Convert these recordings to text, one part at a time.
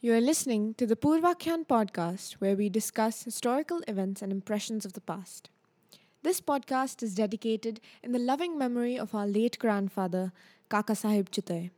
You are listening to the Purvakyan podcast, where we discuss historical events and impressions of the past. This podcast is dedicated in the loving memory of our late grandfather, Kaka Sahib Chitoy.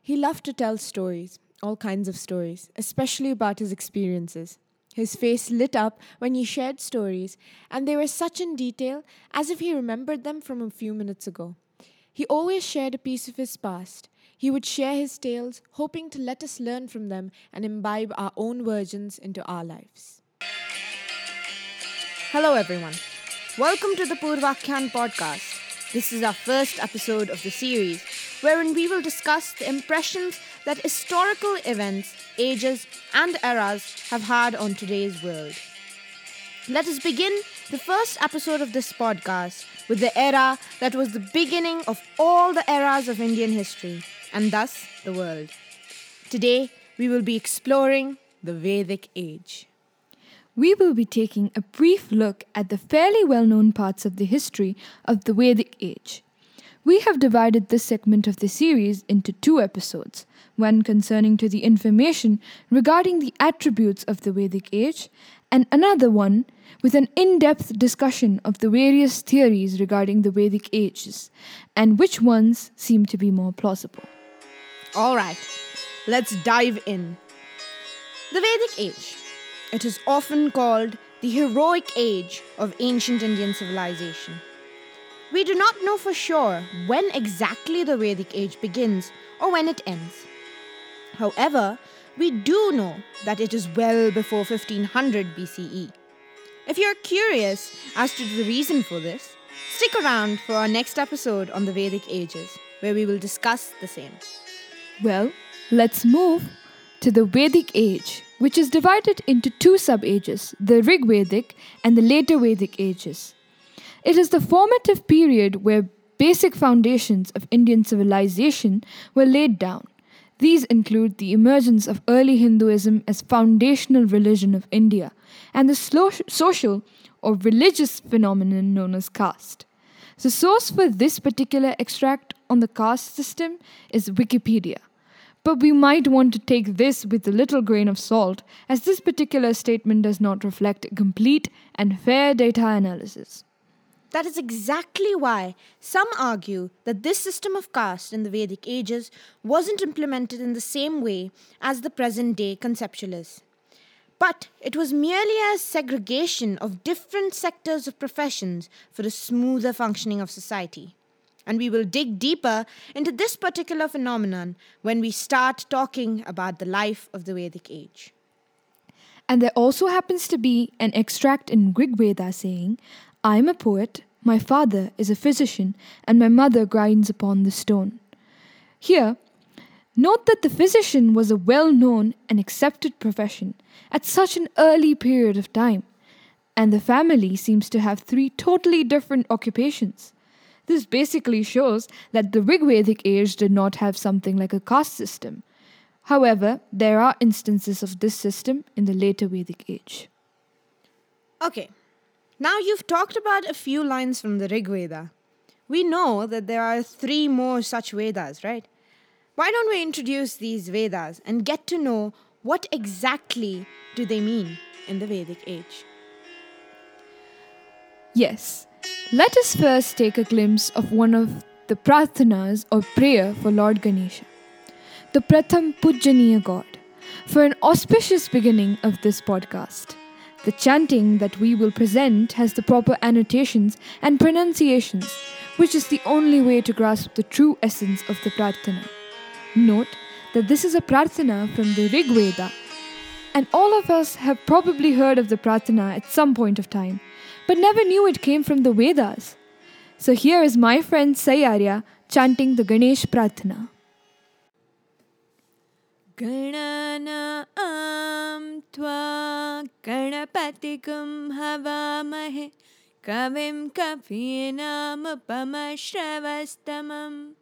He loved to tell stories, all kinds of stories, especially about his experiences. His face lit up when he shared stories, and they were such in detail as if he remembered them from a few minutes ago. He always shared a piece of his past. He would share his tales, hoping to let us learn from them and imbibe our own versions into our lives. Hello, everyone. Welcome to the Purvakyan podcast. This is our first episode of the series, wherein we will discuss the impressions that historical events, ages, and eras have had on today's world. Let us begin the first episode of this podcast with the era that was the beginning of all the eras of Indian history, and thus the world. Today, we will be exploring the Vedic Age. We will be taking a brief look at the fairly well known parts of the history of the Vedic Age. We have divided this segment of the series into two episodes one concerning to the information regarding the attributes of the Vedic age, and another one with an in depth discussion of the various theories regarding the Vedic ages and which ones seem to be more plausible. Alright, let's dive in. The Vedic Age. It is often called the heroic age of ancient Indian civilization. We do not know for sure when exactly the Vedic age begins or when it ends. However, we do know that it is well before 1500 BCE. If you're curious as to the reason for this, stick around for our next episode on the Vedic ages, where we will discuss the same. Well, let's move to the Vedic age, which is divided into two sub ages the Rig Vedic and the later Vedic ages. It is the formative period where basic foundations of Indian civilization were laid down. These include the emergence of early Hinduism as foundational religion of India and the slo- social or religious phenomenon known as caste. The source for this particular extract on the caste system is Wikipedia. But we might want to take this with a little grain of salt, as this particular statement does not reflect complete and fair data analysis. That is exactly why some argue that this system of caste in the Vedic ages wasn't implemented in the same way as the present day conceptualists. But it was merely a segregation of different sectors of professions for a smoother functioning of society. And we will dig deeper into this particular phenomenon when we start talking about the life of the Vedic age. And there also happens to be an extract in Rig Veda saying, I am a poet, my father is a physician, and my mother grinds upon the stone. Here, note that the physician was a well known and accepted profession at such an early period of time, and the family seems to have three totally different occupations. This basically shows that the Rigvedic age did not have something like a caste system. However, there are instances of this system in the later Vedic age. Okay, now you've talked about a few lines from the Rig Veda. We know that there are three more such Vedas, right? Why don't we introduce these Vedas and get to know what exactly do they mean in the Vedic age? Yes, let us first take a glimpse of one of the prarthanas or prayer for Lord Ganesha, the Pratham Pujaniya God, for an auspicious beginning of this podcast. The chanting that we will present has the proper annotations and pronunciations, which is the only way to grasp the true essence of the prarthana. Note that this is a prarthana from the Rig Veda, and all of us have probably heard of the prarthana at some point of time, but never knew it came from the Vedas. So here is my friend Sayarya chanting the Ganesh Prarthana. Ganana am twa ganapatikum havamahe kavim kafinam upamashravastamam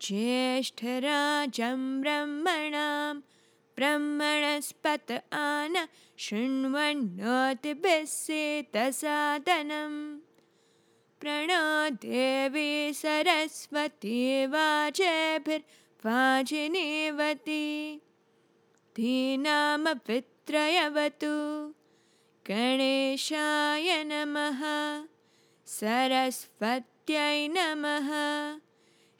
cheshtharajam brahmanam ब्रह्मणस्पत आन शृण्वन्नोतिभिस्सेतसादनम् प्रणो देवी सरस्वती वाजेभिर्वाजिनीवती धीनाम वित्रयवतु। गणेशाय नमः। सरस्वत्यै नमः।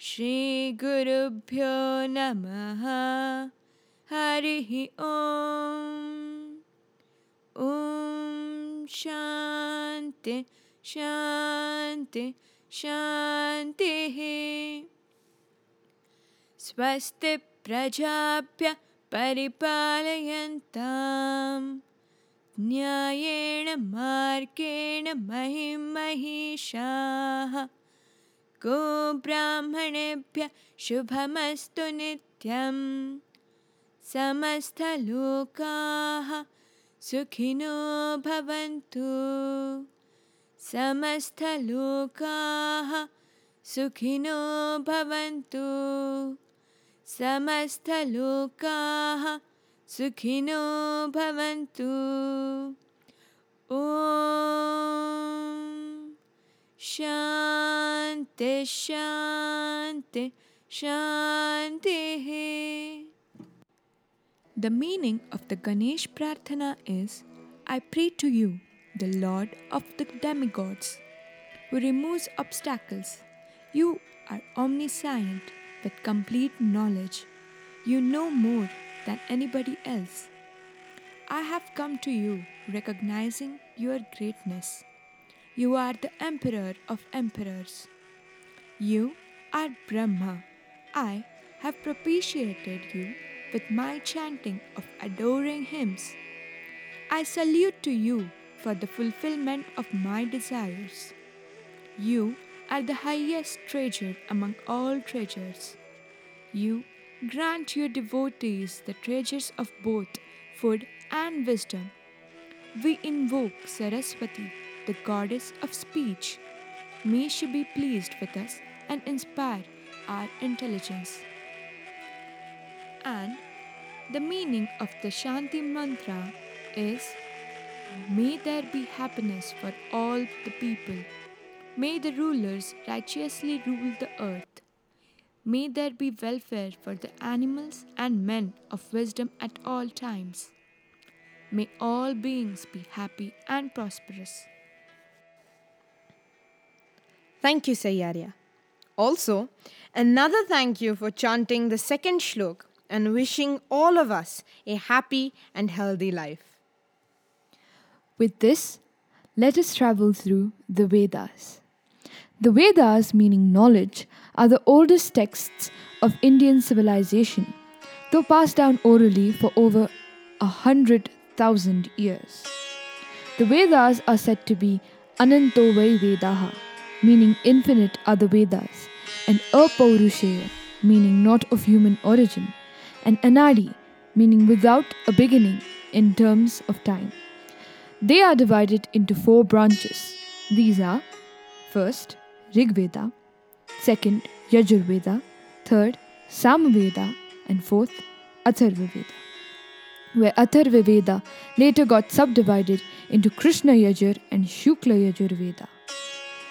श्रीगुरुभ्यो नमः हरिः ॐ ॐ शान्ति शान्ति शान्तिः। स्वस्ति प्रजाभ्य परिपालयन्ताम्। न्यायेण मार्गेण महिं महिषाः गोब्राह्मणेभ्यः शुभमस्तु नित्यम् समस्तलोकाः सुखिनो भवन्तु। समस्तलोकाः सुखिनो भवन्तु। समस्तलोकाः सुखिनो भवन्तु। ॐ शान्ति शान्ति शान्तिः। The meaning of the Ganesh Prarthana is I pray to you, the Lord of the demigods, who removes obstacles. You are omniscient with complete knowledge. You know more than anybody else. I have come to you recognizing your greatness. You are the Emperor of emperors. You are Brahma. I have propitiated you with my chanting of adoring hymns. I salute to you for the fulfillment of my desires. You are the highest treasure among all treasures. You grant your devotees the treasures of both food and wisdom. We invoke Saraswati, the goddess of speech. May she be pleased with us and inspire our intelligence. And the meaning of the Shanti mantra is May there be happiness for all the people. May the rulers righteously rule the earth. May there be welfare for the animals and men of wisdom at all times. May all beings be happy and prosperous. Thank you, Sayarya. Also, another thank you for chanting the second shlok and wishing all of us a happy and healthy life. With this, let us travel through the Vedas. The Vedas, meaning knowledge, are the oldest texts of Indian civilization, though passed down orally for over a hundred thousand years. The Vedas are said to be Anantovai Vedaha, meaning infinite are the Vedas, and Apaurusheya, meaning not of human origin, and Anadi, meaning without a beginning in terms of time. They are divided into four branches. These are first Rigveda, second Yajurveda, third Samaveda, and fourth Atharvaveda. Where Atharvaveda later got subdivided into Krishna Yajur and Shukla Yajurveda.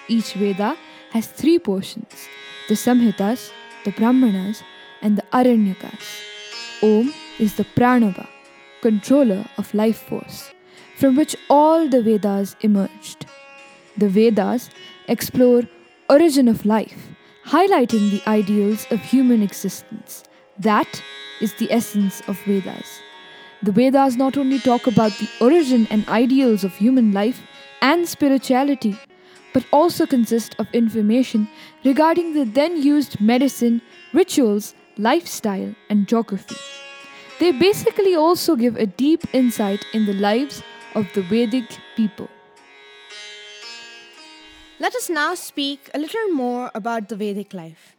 Each Veda has three portions the Samhitas, the Brahmanas, and the Aranyakas. Om is the Pranava, controller of life force, from which all the Vedas emerged. The Vedas explore origin of life, highlighting the ideals of human existence. That is the essence of Vedas. The Vedas not only talk about the origin and ideals of human life and spirituality, but also consist of information regarding the then used medicine, rituals, lifestyle, and geography. They basically also give a deep insight in the lives of the Vedic people. Let us now speak a little more about the Vedic life.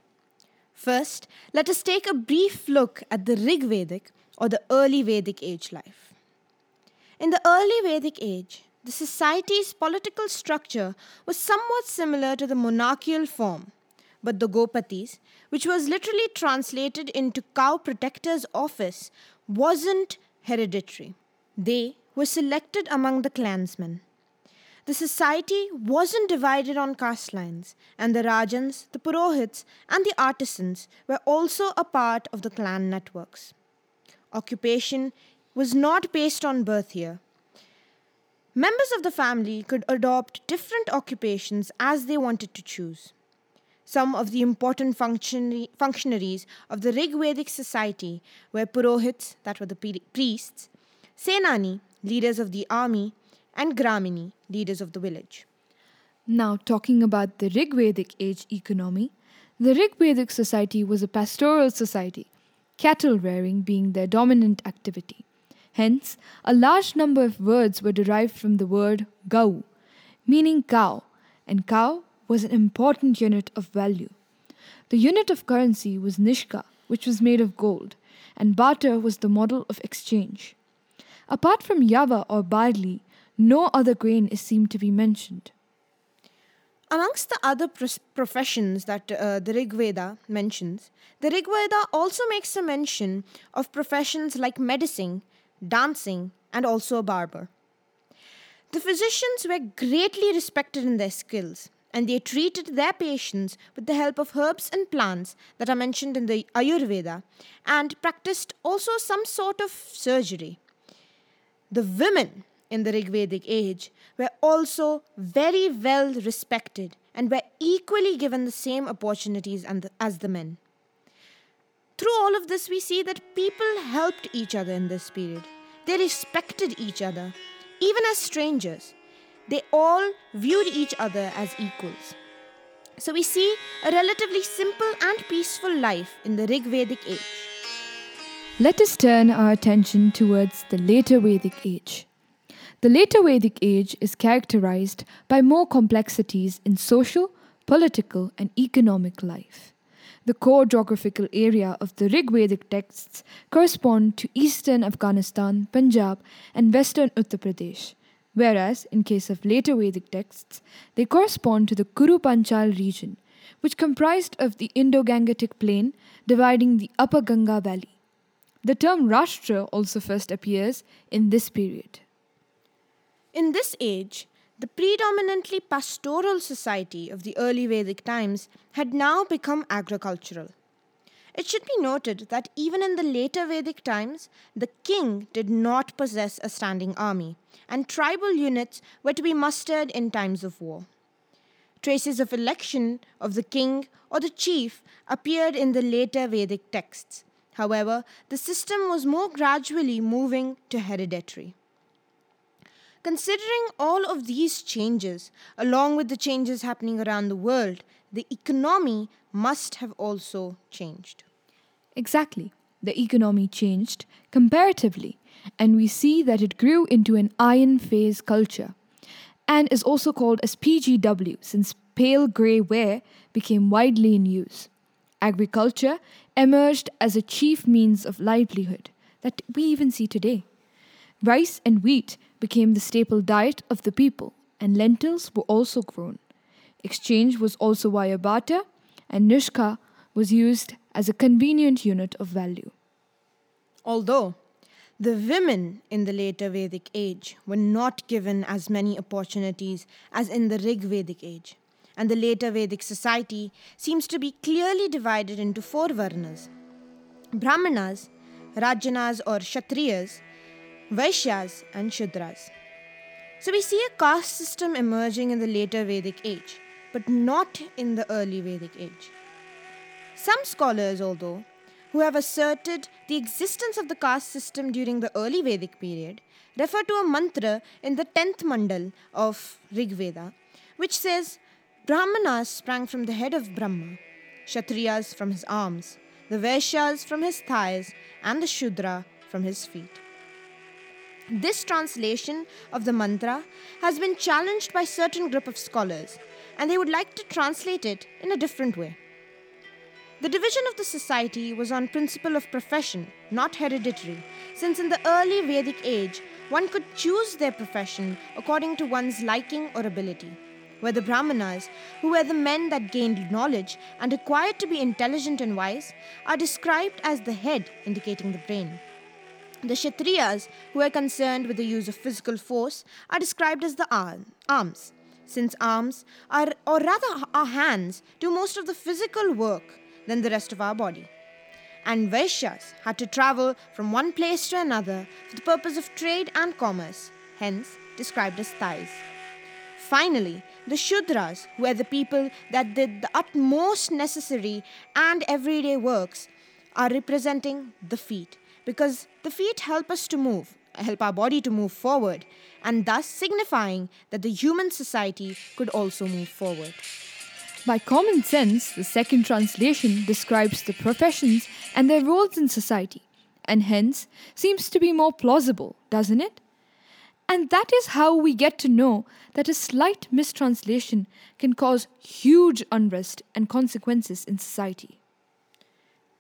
First, let us take a brief look at the Rig Vedic or the early Vedic age life. In the early Vedic age, the society's political structure was somewhat similar to the monarchical form, but the Gopatis, which was literally translated into cow protector's office, wasn't hereditary. They were selected among the clansmen. The society wasn't divided on caste lines, and the Rajans, the Purohits, and the artisans were also a part of the clan networks. occupation was not based on birth here. Members of the family could adopt different occupations as they wanted to choose. Some of the important functionary, functionaries of the Rigvedic society were Purohits, that were the priests, Senani, leaders of the army, and Gramini, leaders of the village. Now, talking about the Rigvedic age economy, the Rigvedic society was a pastoral society, cattle rearing being their dominant activity. Hence, a large number of words were derived from the word gau, meaning cow, and cow was an important unit of value. The unit of currency was nishka, which was made of gold, and barter was the model of exchange. Apart from yava or barley, no other grain is seen to be mentioned. Amongst the other professions that uh, the Rig Veda mentions, the Rig Veda also makes a mention of professions like medicine, dancing, and also a barber. The physicians were greatly respected in their skills, and they treated their patients with the help of herbs and plants that are mentioned in the Ayurveda, and practiced also some sort of surgery. The women in the Rigvedic age were also very well respected and were equally given the same opportunities as the men. Through all of this, we see that people helped each other in this period. They respected each other, even as strangers. They all viewed each other as equals. So we see a relatively simple and peaceful life in the Rig Vedic age. Let us turn our attention towards the later Vedic age. The later Vedic age is characterized by more complexities in social, political, and economic life. The core geographical area of the Rig Vedic texts correspond to eastern Afghanistan, Punjab, and western Uttar Pradesh, whereas in case of later Vedic texts, they correspond to the Kuru Panchal region, which comprised of the Indo-Gangetic plain dividing the upper Ganga valley. The term Rashtra also first appears in this period. In this age, the predominantly pastoral society of the early Vedic times had now become agricultural. It should be noted that even in the later Vedic times, the king did not possess a standing army, and tribal units were to be mustered in times of war. Traces of election of the king or the chief appeared in the later Vedic texts. However, the system was more gradually moving to hereditary. Considering all of these changes, along with the changes happening around the world, the economy must have also changed. Exactly. The economy changed comparatively, and we see that it grew into an iron phase culture and is also called as PGW since pale grey ware became widely in use. Agriculture emerged as a chief means of livelihood that we even see today. Rice and wheat became the staple diet of the people, and lentils were also grown. Exchange was also via barter, and nishka was used as a convenient unit of value. Although the women in the later Vedic age were not given as many opportunities as in the Rig Vedic age, and the later Vedic society seems to be clearly divided into four varnas Brahmanas, Rajanas or Kshatriyas, Vaishyas, and Shudras. So we see a caste system emerging in the later Vedic age, but not in the early Vedic age. Some scholars, although, who have asserted the existence of the caste system during the early Vedic period, refer to a mantra in the 10th mandal of Rig Veda, which says Brahmanas sprang from the head of Brahma, Kshatriyas from his arms, the Vaishyas from his thighs, and the Shudra from his feet. This translation of the mantra has been challenged by certain group of scholars, and they would like to translate it in a different way. The division of the society was on principle of profession, not hereditary, since in the early Vedic age one could choose their profession according to one's liking or ability. Where the Brahmanas, who were the men that gained knowledge and required to be intelligent and wise, are described as the head, indicating the brain. The Kshatriyas, who are concerned with the use of physical force, are described as the arm, arms, since arms, are, or rather our hands, do most of the physical work than the rest of our body. and Vaishyas had to travel from one place to another for the purpose of trade and commerce, hence described as thighs. Finally, the Shudras, were the people that did the utmost necessary and everyday works, are representing the feet because the feet help us to move, help our body to move forward, and thus signifying that the human society could also move forward. By common sense, the second translation describes the professions and their roles in society, and hence seems to be more plausible, doesn't it? And that is how we get to know that a slight mistranslation can cause huge unrest and consequences in society.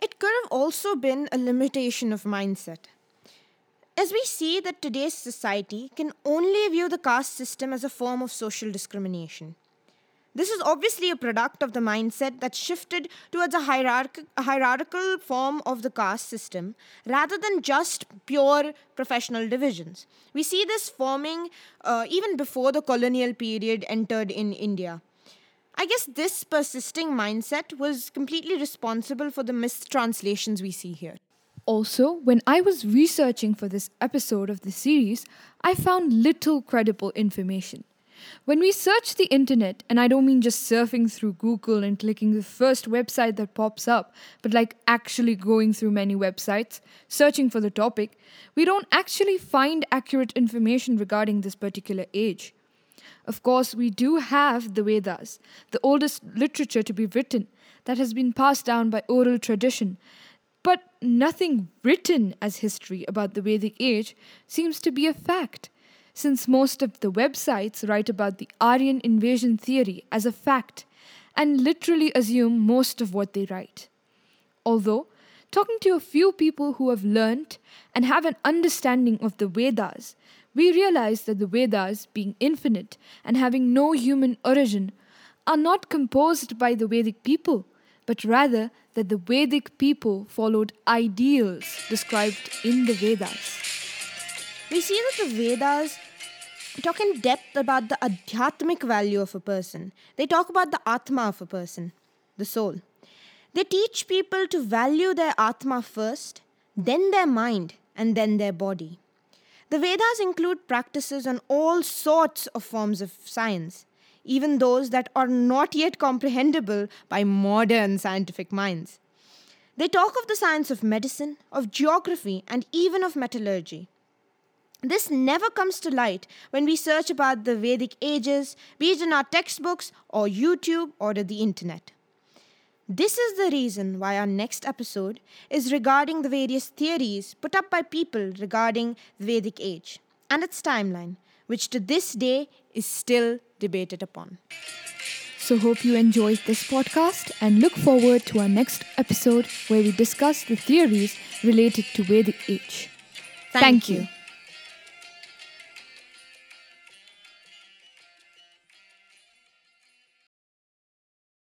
It could have also been a limitation of mindset. As we see that today's society can only view the caste system as a form of social discrimination. This is obviously a product of the mindset that shifted towards a, hierarch- a hierarchical form of the caste system rather than just pure professional divisions. We see this forming uh, even before the colonial period entered in India. I guess this persisting mindset was completely responsible for the mistranslations we see here. Also, when I was researching for this episode of the series, I found little credible information. When we search the internet, and I don't mean just surfing through Google and clicking the first website that pops up, but like actually going through many websites, searching for the topic, we don't actually find accurate information regarding this particular age. Of course, we do have the Vedas, the oldest literature to be written that has been passed down by oral tradition. But nothing written as history about the Vedic age seems to be a fact, since most of the websites write about the Aryan invasion theory as a fact and literally assume most of what they write. Although, talking to a few people who have learnt and have an understanding of the Vedas, we realize that the Vedas, being infinite and having no human origin, are not composed by the Vedic people, but rather that the Vedic people followed ideals described in the Vedas. We see that the Vedas talk in depth about the adhyatmic value of a person. They talk about the Atma of a person, the soul. They teach people to value their Atma first, then their mind, and then their body. The Vedas include practices on all sorts of forms of science, even those that are not yet comprehensible by modern scientific minds. They talk of the science of medicine, of geography, and even of metallurgy. This never comes to light when we search about the Vedic ages, be it in our textbooks or YouTube or the internet. This is the reason why our next episode is regarding the various theories put up by people regarding the Vedic age and its timeline, which to this day is still debated upon. So, hope you enjoyed this podcast and look forward to our next episode where we discuss the theories related to Vedic age. Thank you.